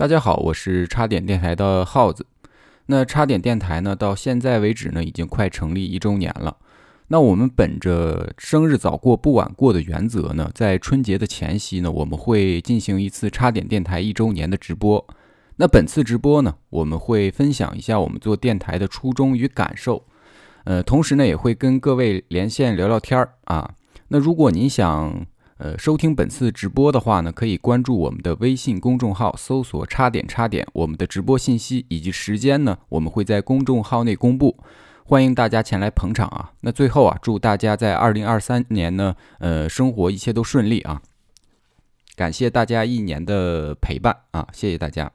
大家好，我是插点电台的耗子。那插点电台呢，到现在为止呢，已经快成立一周年了。那我们本着生日早过不晚过的原则呢，在春节的前夕呢，我们会进行一次插点电台一周年的直播。那本次直播呢，我们会分享一下我们做电台的初衷与感受，呃，同时呢，也会跟各位连线聊聊天儿啊。那如果您想，呃，收听本次直播的话呢，可以关注我们的微信公众号，搜索“叉点叉点”，我们的直播信息以及时间呢，我们会在公众号内公布，欢迎大家前来捧场啊。那最后啊，祝大家在二零二三年呢，呃，生活一切都顺利啊！感谢大家一年的陪伴啊，谢谢大家。